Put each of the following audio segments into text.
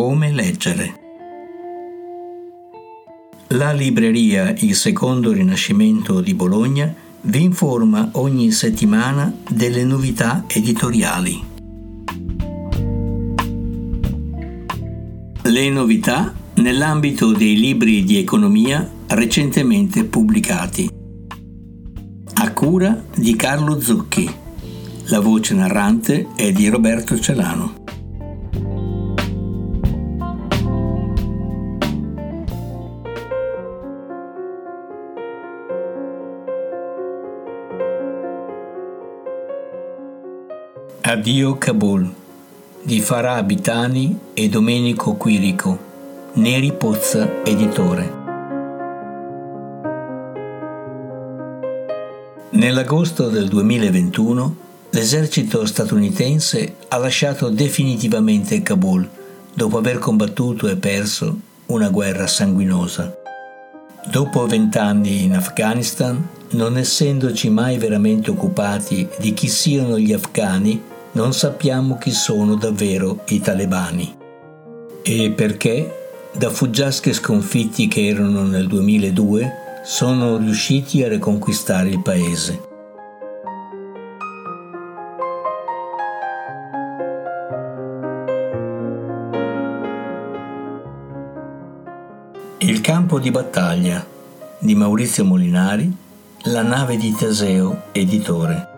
Come leggere. La libreria Il Secondo Rinascimento di Bologna vi informa ogni settimana delle novità editoriali. Le novità nell'ambito dei libri di economia recentemente pubblicati. A cura di Carlo Zucchi. La voce narrante è di Roberto Celano. Addio Kabul di Farah Abitani e Domenico Quirico, Neri Pozza editore. Nell'agosto del 2021 l'esercito statunitense ha lasciato definitivamente Kabul dopo aver combattuto e perso una guerra sanguinosa. Dopo vent'anni in Afghanistan, non essendoci mai veramente occupati di chi siano gli afghani, non sappiamo chi sono davvero i talebani. E perché, da fuggiasche sconfitti che erano nel 2002, sono riusciti a riconquistare il paese. Il campo di battaglia di Maurizio Molinari, La nave di Teseo, editore.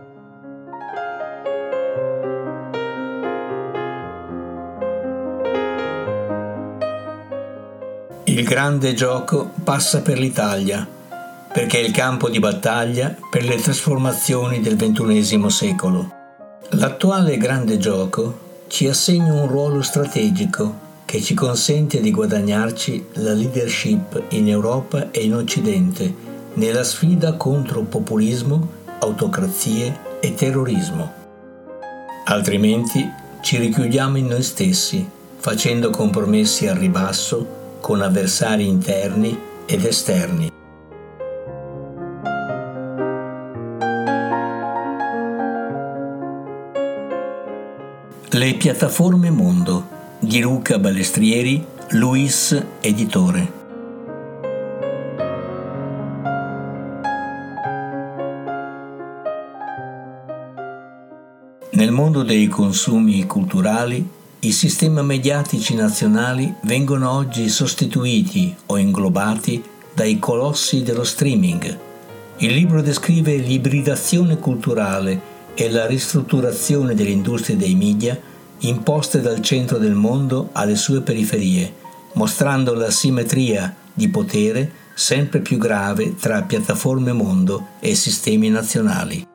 Il grande gioco passa per l'Italia, perché è il campo di battaglia per le trasformazioni del XXI secolo. L'attuale grande gioco ci assegna un ruolo strategico che ci consente di guadagnarci la leadership in Europa e in Occidente nella sfida contro populismo, autocrazie e terrorismo. Altrimenti ci richiudiamo in noi stessi, facendo compromessi al ribasso con avversari interni ed esterni. Le piattaforme mondo di Luca Balestrieri, Luis Editore. Nel mondo dei consumi culturali i sistemi mediatici nazionali vengono oggi sostituiti o inglobati dai colossi dello streaming. Il libro descrive l'ibridazione culturale e la ristrutturazione delle industrie dei media imposte dal centro del mondo alle sue periferie, mostrando la simmetria di potere sempre più grave tra piattaforme mondo e sistemi nazionali.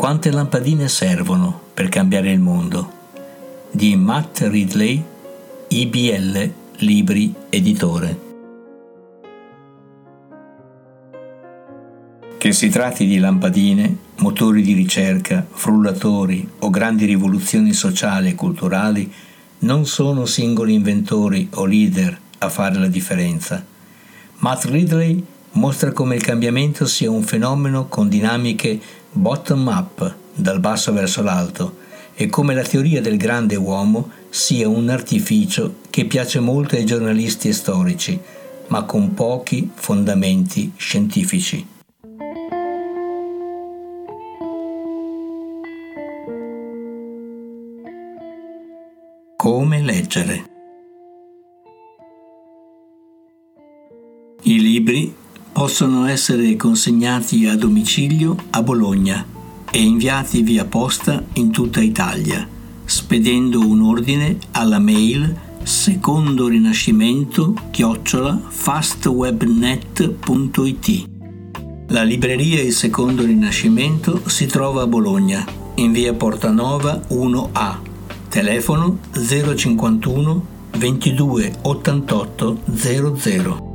Quante lampadine servono per cambiare il mondo? Di Matt Ridley, IBL Libri Editore. Che si tratti di lampadine, motori di ricerca, frullatori o grandi rivoluzioni sociali e culturali, non sono singoli inventori o leader a fare la differenza. Matt Ridley mostra come il cambiamento sia un fenomeno con dinamiche bottom up, dal basso verso l'alto, e come la teoria del grande uomo sia un artificio che piace molto ai giornalisti e storici, ma con pochi fondamenti scientifici. Come leggere. I libri possono essere consegnati a domicilio a Bologna e inviati via posta in tutta Italia, spedendo un ordine alla mail secondo rinascimento chiocciola fastwebnet.it. La libreria Il Secondo Rinascimento si trova a Bologna, in via Portanova 1A, telefono 051 22 88 00.